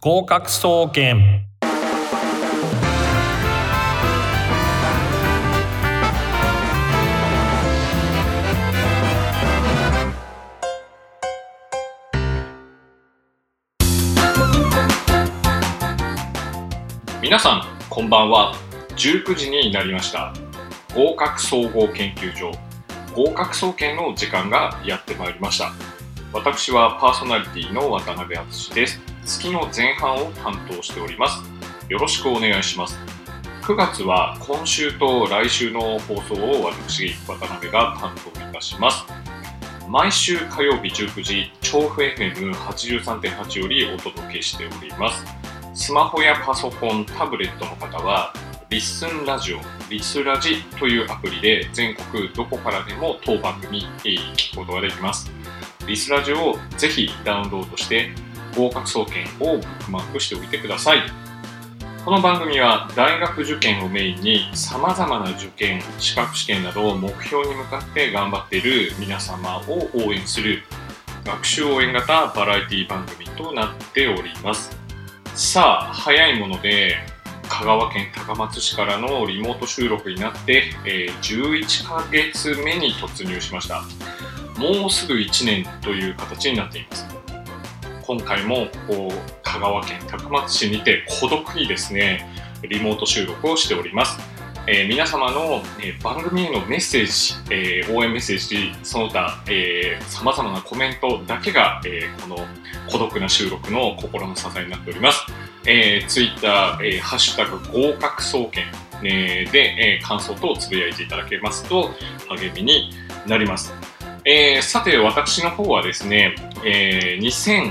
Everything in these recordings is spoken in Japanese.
合格総研。皆さんこんばんは。19時になりました。合格総合研究所。合格総研の時間がやってまいりました。私はパーソナリティの渡辺敦です。月の前半を担当しております。よろしくお願いします。9月は今週と来週の放送を私渡辺が担当いたします。毎週火曜日19時調布 FM83.8 よりお届けしております。スマホやパソコン、タブレットの方はリッスンラジオ、リスラジというアプリで全国どこからでも当番組聞くことができます。リスラジオをぜひダウンロードして合格総研をブックマークしておいてください。この番組は大学受験をメインに様々な受験、資格試験などを目標に向かって頑張っている皆様を応援する学習応援型バラエティ番組となっております。さあ、早いもので香川県高松市からのリモート収録になって、え、11ヶ月目に突入しました。もうすぐ1年という形になっています。今回もこう香川県高松市にて孤独にですね、リモート収録をしております。えー、皆様の、えー、番組へのメッセージ、えー、応援メッセージ、その他、えー、様々なコメントだけが、えー、この孤独な収録の心の支えになっております。えー、ツイッター、えー、ハッシュタグ合格総研、えー、で、えー、感想等をつぶやいていただけますと励みになります。えー、さて、私の方はですね、えー、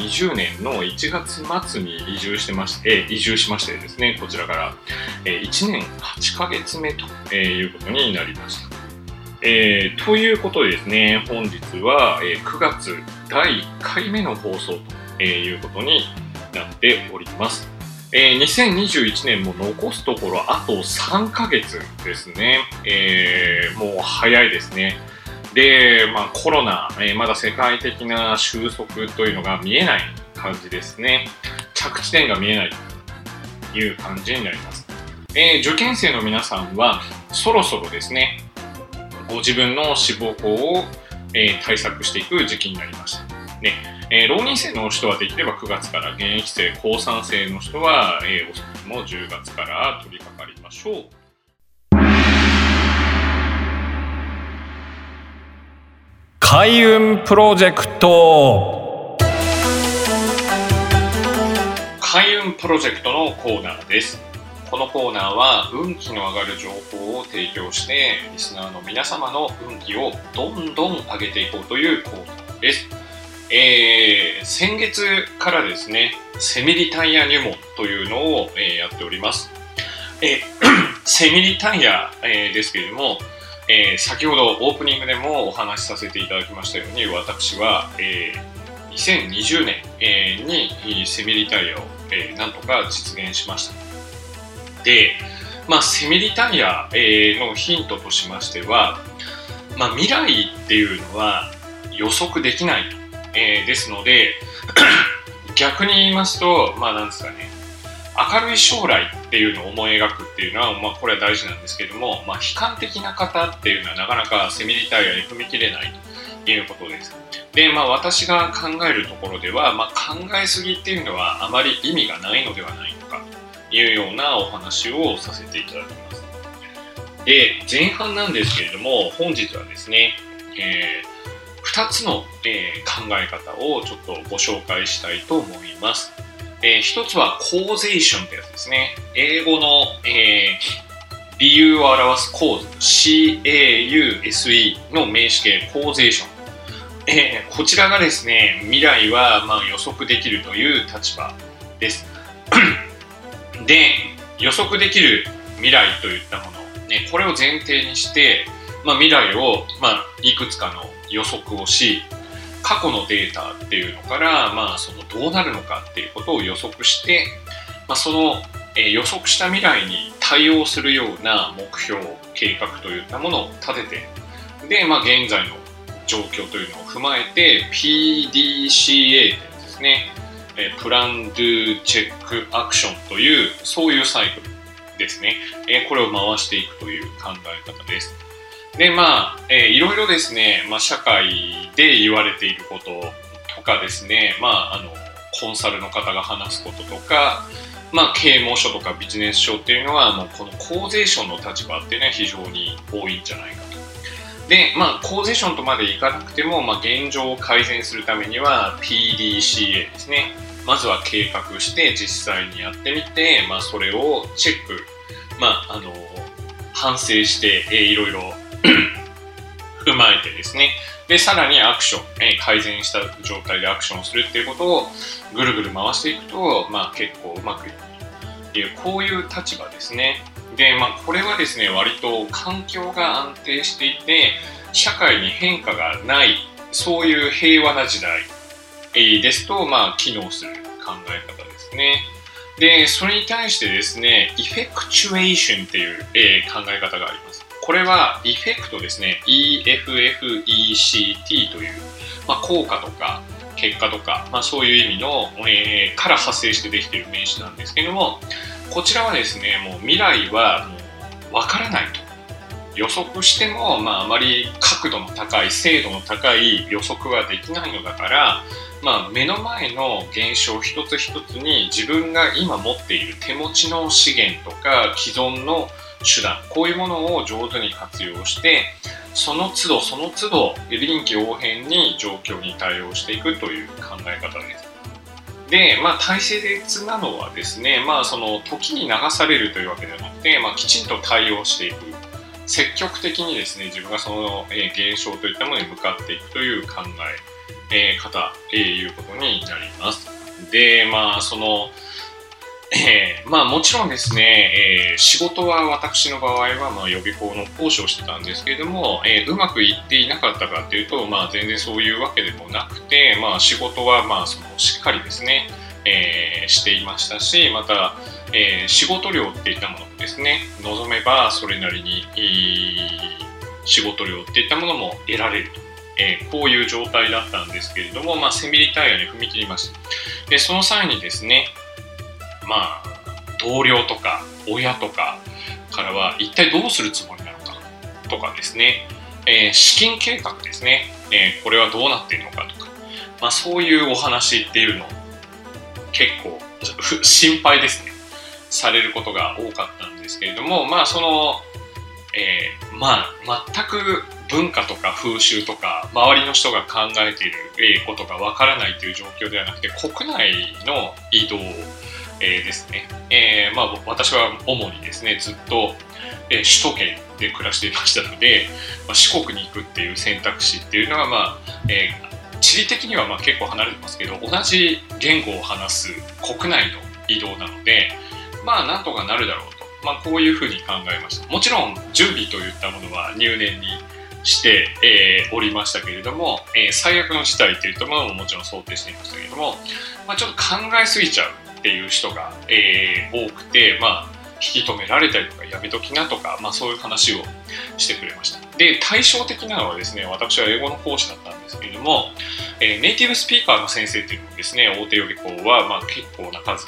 2020年の1月末に移住してまして、移住しましてですね、こちらから、え、1年8ヶ月目とえいうことになりました。えー、ということでですね、本日は、え、9月第1回目の放送ということになっております。えー、2021年も残すところあと3ヶ月ですね。えー、もう早いですね。で、まあ、コロナ、えー、まだ世界的な収束というのが見えない感じですね。着地点が見えないという感じになります。えー、受験生の皆さんは、そろそろですね、ご自分の志望校を、えー、対策していく時期になりました。ねえ、浪人生の人はできれば9月から、現役生、高3生の人は、えー、遅くも10月から取り掛かりましょう。開運プロジェクト。開運プロジェクトのコーナーです。このコーナーは運気の上がる情報を提供してリスナーの皆様の運気をどんどん上げていこうというコーナーです。えー、先月からですねセミリタイヤ入門というのを、えー、やっております、えー、セミリタイヤ、えー、ですけれどもえー、先ほどオープニングでもお話しさせていただきましたように私は、えー、2020年、えー、にセミリタイヤを、えー、なんとか実現しました。で、まあ、セミリタイヤ、えー、のヒントとしましては、まあ、未来っていうのは予測できないと、えー、ですので 逆に言いますとまあなんですかね明るい将来っていうのを思い描くっていうのは、まあ、これは大事なんですけども、まあ、悲観的な方っていうのはなかなかセミリタイヤに踏み切れないということです。で、まあ、私が考えるところでは、まあ、考えすぎっていうのはあまり意味がないのではないのかというようなお話をさせていただきます。で、前半なんですけれども、本日はですね、えー、2つの、えー、考え方をちょっとご紹介したいと思います。えー、一つはコーゼーションってやつですね。英語の、えー、理由を表すコーズ、CAUSE の名詞形、コーゼーション。えー、こちらがですね、未来はまあ予測できるという立場です。で、予測できる未来といったもの、ね、これを前提にして、まあ、未来を、まあ、いくつかの予測をし、過去のデータっていうのから、まあ、そのどうなるのかっていうことを予測して、まあ、その、え、予測した未来に対応するような目標計画といったものを立ててで、まあ、現在の状況というのを踏まえて PDCA というですね、え、プラン、ドゥ、チェック、アクションという、そういうサイクルですね。え、これを回していくという考え方です。で、まあ、えー、いろいろですね、まあ、社会で言われていることとかですね、まあ、あの、コンサルの方が話すこととか、まあ、啓蒙書とかビジネス書っていうのは、もうこのコーゼーションの立場っていうのは非常に多いんじゃないかと。で、まあ、コーゼーションとまでいかなくても、まあ、現状を改善するためには PDCA ですね。まずは計画して実際にやってみて、まあ、それをチェック、まあ、あの反省して、えー、いろいろ踏まえてですねでさらにアクション、え、改善した状態でアクションをするっていうことをぐるぐる回していくと、まあ、結構うまくいくというこういう立場ですねで、まあ、これはですね割と環境が安定していて社会に変化がないそういう平和な時代ですと、まあ、機能する考え方ですね。で、それに対してですね、エフェクチュエーションっていう、え、考え方があります。これは、エフェクトですね、EFFECT という、まあ、効果とか、結果とか、まあ、そういう意味の、えー、から派生してできている名詞なんですけども、こちらはですね、もう未来はもうわからないと。予測しても、まあ、あまり角度の高い精度の高い予測はできないのだから、まあ、目の前の現象一つ一つに自分が今持っている手持ちの資源とか既存の手段こういうものを上手に活用してその都度その都度臨機応変に状況に対応していくという考え方です。で、まあ、大切なのはですね、まあ、その時に流されるというわけではなくて、まあ、きちんと対応していく積極的にですね自分がその、え現象といったものに向かっていくという考ええ方、えー、いうことになります。で、まあ、その、えー、まあもちろんですね、えー、仕事は私の場合はまあ予備校の講師をしてたんですけれども、えー、うまくいっていなかったかっていうと、まあ、全然そういうわけでもなくて、まあ、仕事はまあそのしっかりですね、えー、していましたしまた、えー、仕事量っていったものもですね望めばそれなりに仕事量っていったものも得られると。えー、こういう状態だったんですけれども、まあ、セミリタイヤに踏み切りました。で、その際にですね、まあ、同僚とか親とかからは一体どうするつもりなのかとかですね、えー、資金計画ですね、えー、これはどうなっているのかとか、まあ、そういうお話っていうの結構心配ですね。されることが多かったんですけれどもまあその、えー、まあ全く文化とか風習とか周りの人が考えていることがわからないという状況ではなくて国内の移動えー、ですね、えー、まあ、私は主にですねずっと、えー、首都圏で暮らしていましたので、まあ、四国に行くっていう選択肢っていうのは、まあえ地理的にはまあ結構離れてますけど同じ言語を話す国内の移動なのでまあなんとかなるだろうと、まあ、こういうふうに考えました。もちろん準備といったものは入念にして、えー、おりましたけれども、えー、最悪の事態といったものももちろん想定していましたけれども、まあ、ちょっと考えすぎちゃうっていう人が、えー、多くて、まあ、引き止められたりとかやめときなとか、まあ、そういう話をしてくれました。で対照的なのはですね私は英語の講師だったんですけれども、えー、ネイティブスピーカーの先生っていうのもですね大手予備校は、まあ、結構な数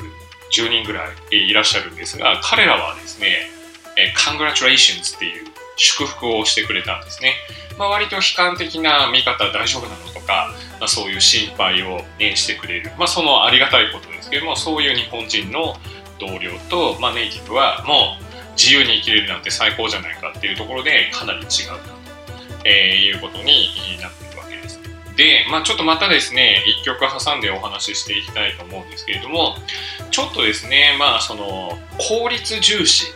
10人ぐらいいらっしゃるんですが彼らはですね、えー、Congratulations っていう祝福をしてくれたんですね、まあ、割と悲観的な見方大丈夫なのとか、まあ、そういう心配を、ね、してくれる、まあ、そのありがたいことですけどもそういう日本人の同僚と、まあ、ネイティブはもう自由に生きれるなんて最高じゃないかっていうところでかなり違うと、えー、いうことになっているわけです。で、まあ、ちょっとまたですね一曲挟んでお話ししていきたいと思うんですけれどもちょっとですねまあその効率重視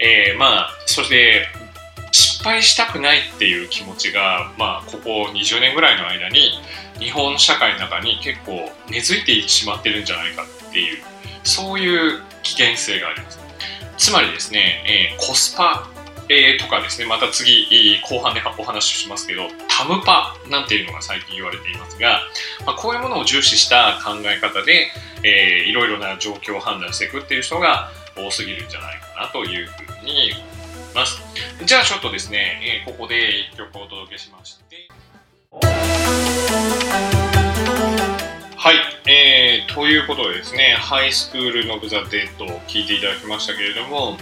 えー、まあそして失敗したくないっていう気持ちが、まあ、ここ20年ぐらいの間に日本社会の中に結構根付いてしまってるんじゃないかっていうそういう危険性がありますつまりですね、えー、コスパ、えー、とかですねまた次後半でお話ししますけどタムパなんていうのが最近言われていますが、まあ、こういうものを重視した考え方で、えー、いろいろな状況を判断していくっていう人が多すぎるんじゃないかなというふうに思います。ますじゃあちょっとですね、えー、ここで1曲お届けしまして。はい、えー、ということでですね、ハイスクール・のブ・ザ・デッドを聞いていただきましたけれども、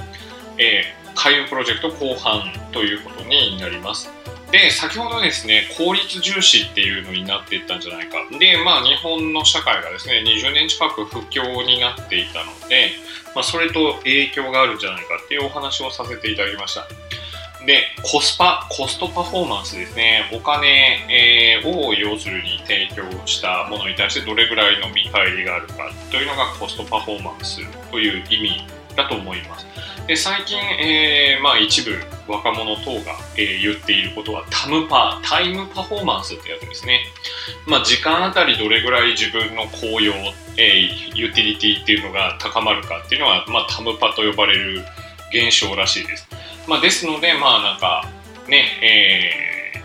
えー、開運プロジェクト後半ということになります。で、先ほどですね、効率重視っていうのになっていったんじゃないか。で、まあ、日本の社会がですね、20年近く不況になっていたので、まあ、それと影響があるんじゃないかっていうお話をさせていただきました。で、コスパ、コストパフォーマンスですね。お金、えー、を要するに提供したものに対してどれぐらいの見返りがあるかというのがコストパフォーマンスという意味だと思います。で最近、えー、まあ、一部若者等が、えー、言っていることはタムパータイムパフォーマンスってやつですね、まあ、時間あたりどれぐらい自分の効用、えー、ユーティリティっていうのが高まるかっていうのは、まあ、タムパと呼ばれる現象らしいです、まあ、ですのでまあなんかね、えー、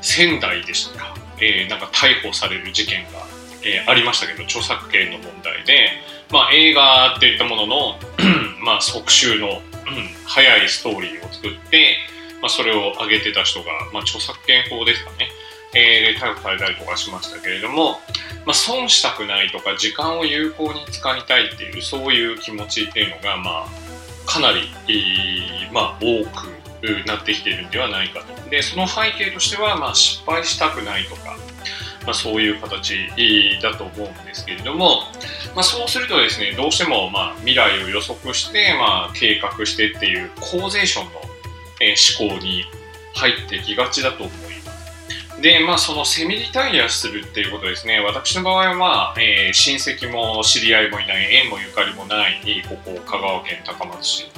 仙台でしたか、えー、なんか逮捕される事件が、えー、ありましたけど著作権の問題で、まあ、映画っていったものの まあ、即集の、早いストーリーを作って、まあ、それを上げてた人が、まあ、著作権法ですかね、えー、逮捕されたりとかしましたけれども、まあ、損したくないとか時間を有効に使いたいっていうそういう気持ちっていうのが、まあ、かなり、えー、まあ、多くなってきてるんではないかと。でその背景としては、まあ、失敗したくないとか、まあ、そういう形だと思うんですけれども、まあ、そうするとですねどうしてもまあ未来を予測して、まあ、計画してっていうコーゼーションの、え、思考に入ってきがちだと思います。で、まあ、そのセミリタイアするっていうことですね、私の場合は、えー、親戚も知り合いもいない、縁もゆかりもない、ここ、香川県高松市、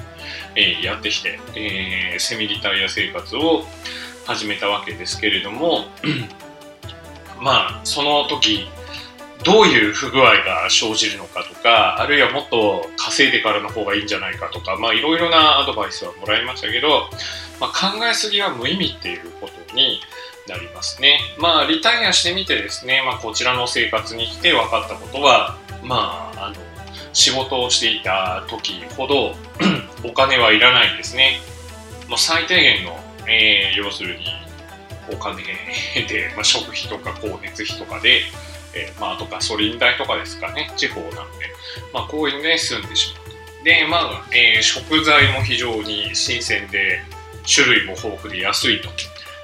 えー、やってきて、えー、セミリタイア生活を始めたわけですけれども、まあ、その時、どういう不具合が生じるのかとか、あるいはもっと稼いでからの方がいいんじゃないかとか、いろいろなアドバイスはもらいましたけど、まあ、考えすぎは無意味っていうことになりますね。まあリタイアしてみてですね、まあこちらの生活に来て分かったことは、まああの、仕事をしていた時ほど お金はいらないんですね。もう最低限の、えー、要するにお金で、まあ、食費とか光熱費とかで、えー、まあ、あとガソリン代とかですかね、地方なんで、まあ、こういうので済んでしまう。で、まあ、えー、食材も非常に新鮮で、種類も豊富で安いと。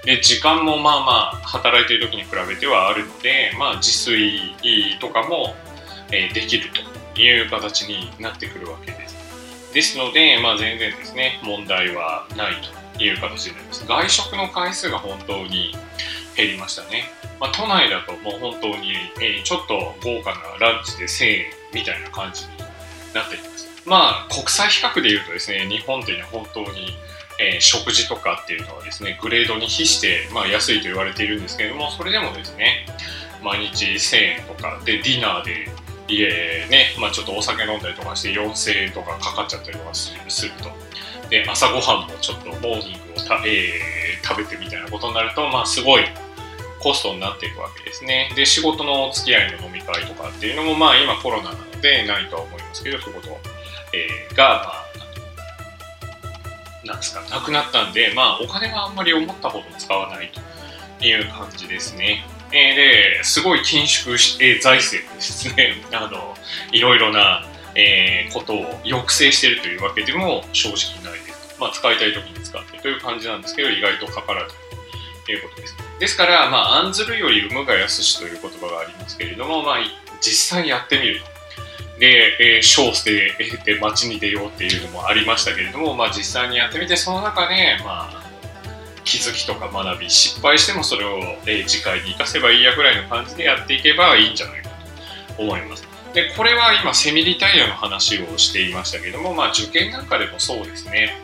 で、時間もまあまあ、働いている時に比べてはあるので、まあ、自炊とかも、えー、できるという形になってくるわけです。ですので、まあ、全然ですね、問題はないという形になります。外食の回数が本当に減りましたね。まあ、都内だともう本当に、えー、ちょっと豪華なランチで1000円みたいな感じになっています。まあ、国際比較で言うとですね、日本っていうのは本当に、えー、食事とかっていうのはですね、グレードに比して、まあ、安いと言われているんですけれども、それでもですね、毎日1000円とかでディナーで家ね、まあ、ちょっとお酒飲んだりとかして4000円とかかかっちゃったりとかするとで朝ごはんもちょっとモーニングをた、えー、食べてみたいなことになると、まあ、すごいコストになっていくわけですね。で、仕事のお付き合いの飲み会とかっていうのも、まあ今コロナなのでないとは思いますけど、そういうこと、えー、が、まあ、なんですか、なくなったんで、まあお金はあんまり思ったほど使わないという感じですね。えー、で、すごい緊縮して、財政ですね、あの、いろいろな、えー、ことを抑制しているというわけでも正直。まあ使いたい時に使ってという感じなんですけど、意外とかからずということです。ですから、まあ、案ずるより産むがやすしという言葉がありますけれども、まあ、実際やってみると。で、えー、小捨てて街に出ようっていうのもありましたけれども、まあ、実際にやってみて、その中で、まあ、気づきとか学び、失敗してもそれを、えー、次回に生かせばいいやぐらいの感じでやっていけばいいんじゃないかと思います。で、これは今、セミリタイヤの話をしていましたけれども、まあ、受験なんかでもそうですね。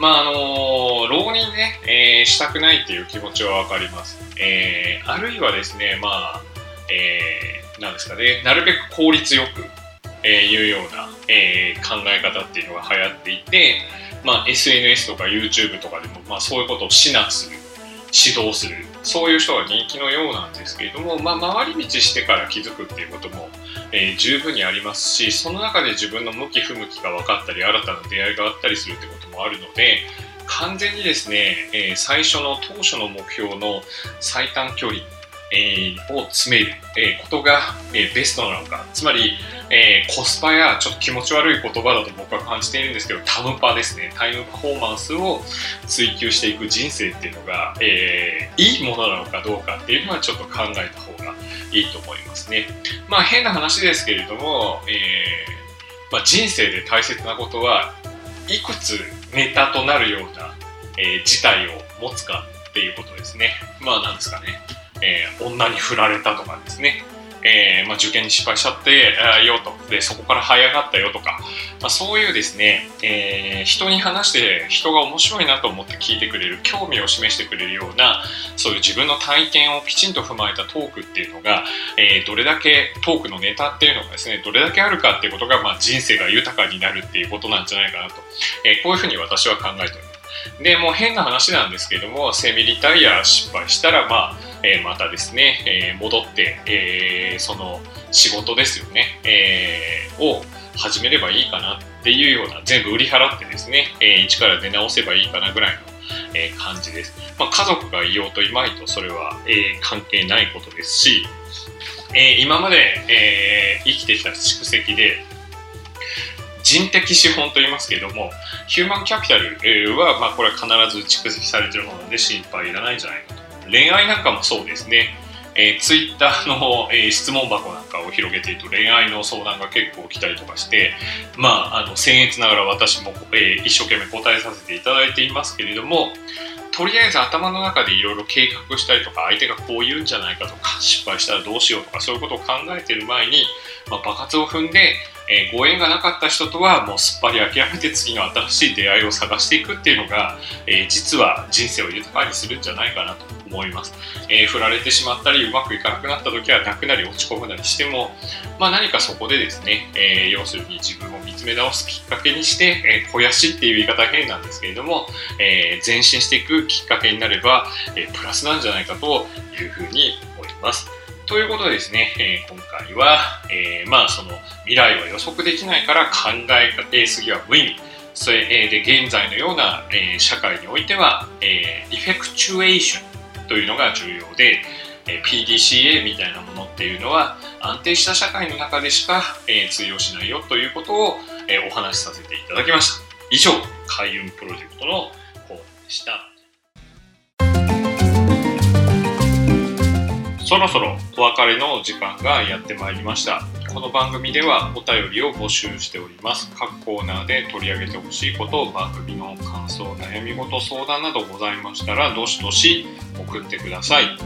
まああの浪人ね、えー、したくないっていう気持ちはわかります。えー、あるいはですね、まあ、えー、なんですかね、なるべく効率よく、えー、いうような、えー、考え方っていうのが流行っていて、まあ、SNS とか YouTube とかでも、まあ、そういうことを指南する、指導する、そういう人が人気のようなんですけれども、まあ、回り道してから気づくっていうことも、えー、十分にありますし、その中で自分の向き不向きが分かったり、新たな出会いがあったりするってこともあるので、完全にですね、えー、最初の当初の目標の最短距離、えー、を詰める、え、ことが、え、ベストなのかつまり、えー、コスパやちょっと気持ち悪い言葉だと僕は感じているんですけどタムパですねタイムパフォーマンスを追求していく人生っていうのが、えー、いいものなのかどうかっていうのはちょっと考えた方がいいと思いますね。まあ変な話ですけれども、えーまあ、人生で大切なことはいくつネタとなるような、え、事態を持つかっていうことですね。まあなんですかね。え、女に振られたとかですね、えー、まあ、受験に失敗しちゃってあよと。でそこから這い上がったよとか、まあ、そういうですね、えー、人に話して人が面白いなと思って聞いてくれる興味を示してくれるようなそういう自分の体験をきちんと踏まえたトークっていうのが、えー、どれだけトークのネタっていうのがですねどれだけあるかっていうことが、まあ、人生が豊かになるっていうことなんじゃないかなと、えこういうふうに私は考えております。でもう変な話なんですけどもセミリタイア失敗したらまあ、えー、またですね、えー、戻って、えー、その仕事ですよね、えを始めればいいかなっていうような全部売り払ってですね、え一から出直せばいいかなぐらいのえ感じです。まあ、家族がいようといまいとそれは、え関係ないことですし、え今まで、え生きてきた蓄積で人的資本と言いますけれども、ヒューマンキャピタルは、まあ、これは必ず蓄積されているもので心配いらないんじゃないかと。恋愛なんかもそうですね。えー、ツイッターの、えー、質問箱なんかを広げていると恋愛の相談が結構来たりとかして、まあ、あの僭越ながら私も、えー、一生懸命答えさせていただいていますけれどもとりあえず頭の中でいろいろ計画したりとか相手がこう言うんじゃないかとか失敗したらどうしようとかそういうことを考えている前に、まあ、爆発を踏んでえー、ご縁がなかった人とはもうすっぱり諦めて次の新しい出会いを探していくっていうのが、えー、実は人生を豊かにするんじゃないかなと思います、えー、振られてしまったりうまくいかなくなった時は泣くなり落ち込むなりしても、まあ、何かそこでですね、え要するに自分を見つめ直すきっかけにして、え肥やしっていう言い方変なんですけれども、え前進していくきっかけになれば、えプラスなんじゃないかというふうに思います。ということでですね、えー、今回は、えー、まあその未来は予測できないから考えすぎは無意味。それ、えー、で現在のような、えー、社会においては、えー、エフェクチュエーションというのが重要で、えー、PDCA みたいなものっていうのは安定した社会の中でしか、えー、通用しないよということを、えー、お話しさせていただきました。以上、開運プロジェクトのコーナーでした。そろそろお別れの時間がやってまいりました。この番組ではお便りを募集しております。各コーナーで取り上げてほしいこと番組の感想悩み事相談などございましたらどしどし送ってください。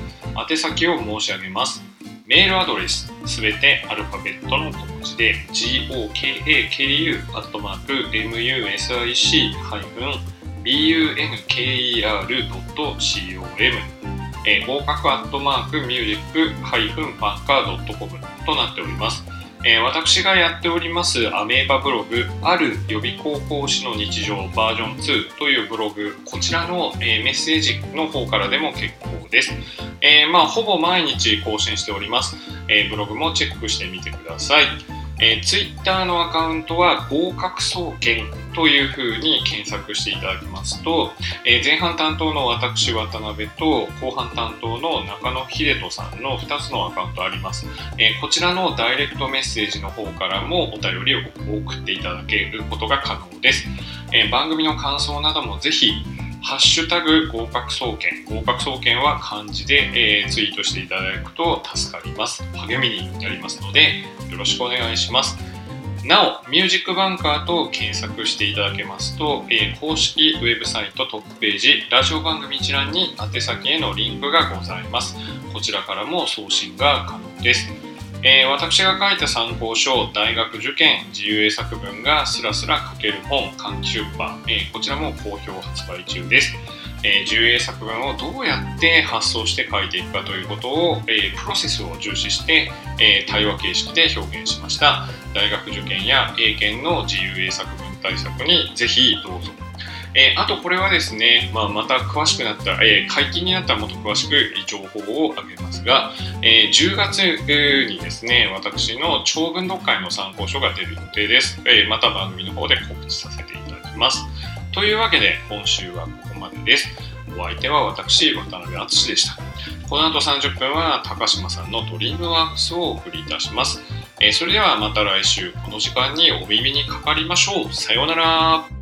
宛先を申し上げます。メールアドレスすべてアルファベットの小文字で gokaku.music-bunker.com えー、合格アットマークミュージックハイフンパッカー .com となっております。えー、私がやっておりますアメーバブログ、ある予備高校師の日常バージョン2というブログ、こちらの、えー、メッセージの方からでも結構です。えー、まあ、ほぼ毎日更新しております、えブログもチェックしてみてください。えー、Twitter のアカウントは合格総研というふうに検索していただきますと、えー、前半担当の私渡辺と後半担当の中野秀人さんの2つのアカウントあります、えー、こちらのダイレクトメッセージの方からもお便りを送っていただけることが可能です、え番組の感想などもぜひハッシュタグ合格総研。合格総研は漢字で、えー、ツイートしていただくと助かります。励みになりますので、よろしくお願いします。なお、ミュージックバンカーと検索していただけますと、えー、公式ウェブサイトトップページ、ラジオ番組一覧に宛先へのリンクがございます。こちらからも送信が可能です。えー、私が書いた参考書、大学受験、自由英作文がスラスラ書ける本、換気出版、えー、こちらも好評発売中です。えー、自由英作文をどうやって発想して書いていくかということを、えプロセスを重視して、え対話形式で表現しました。大学受験や英検の自由英作文対策にぜひどうぞえ、あとこれはですね、まあ、また詳しくなったら、え、解禁になったらもっと詳しく情報をあげますが、え、10月にですね、私の長文読解の参考書が出る予定です。えまた番組の方で告知させていただきます。というわけで、今週はここまでです。お相手は私、渡辺淳でした。この後30分は高島さんのドリームワークスをお送りいたします。えーそれではまた来週この時間にお耳にかかりましょう。さようなら。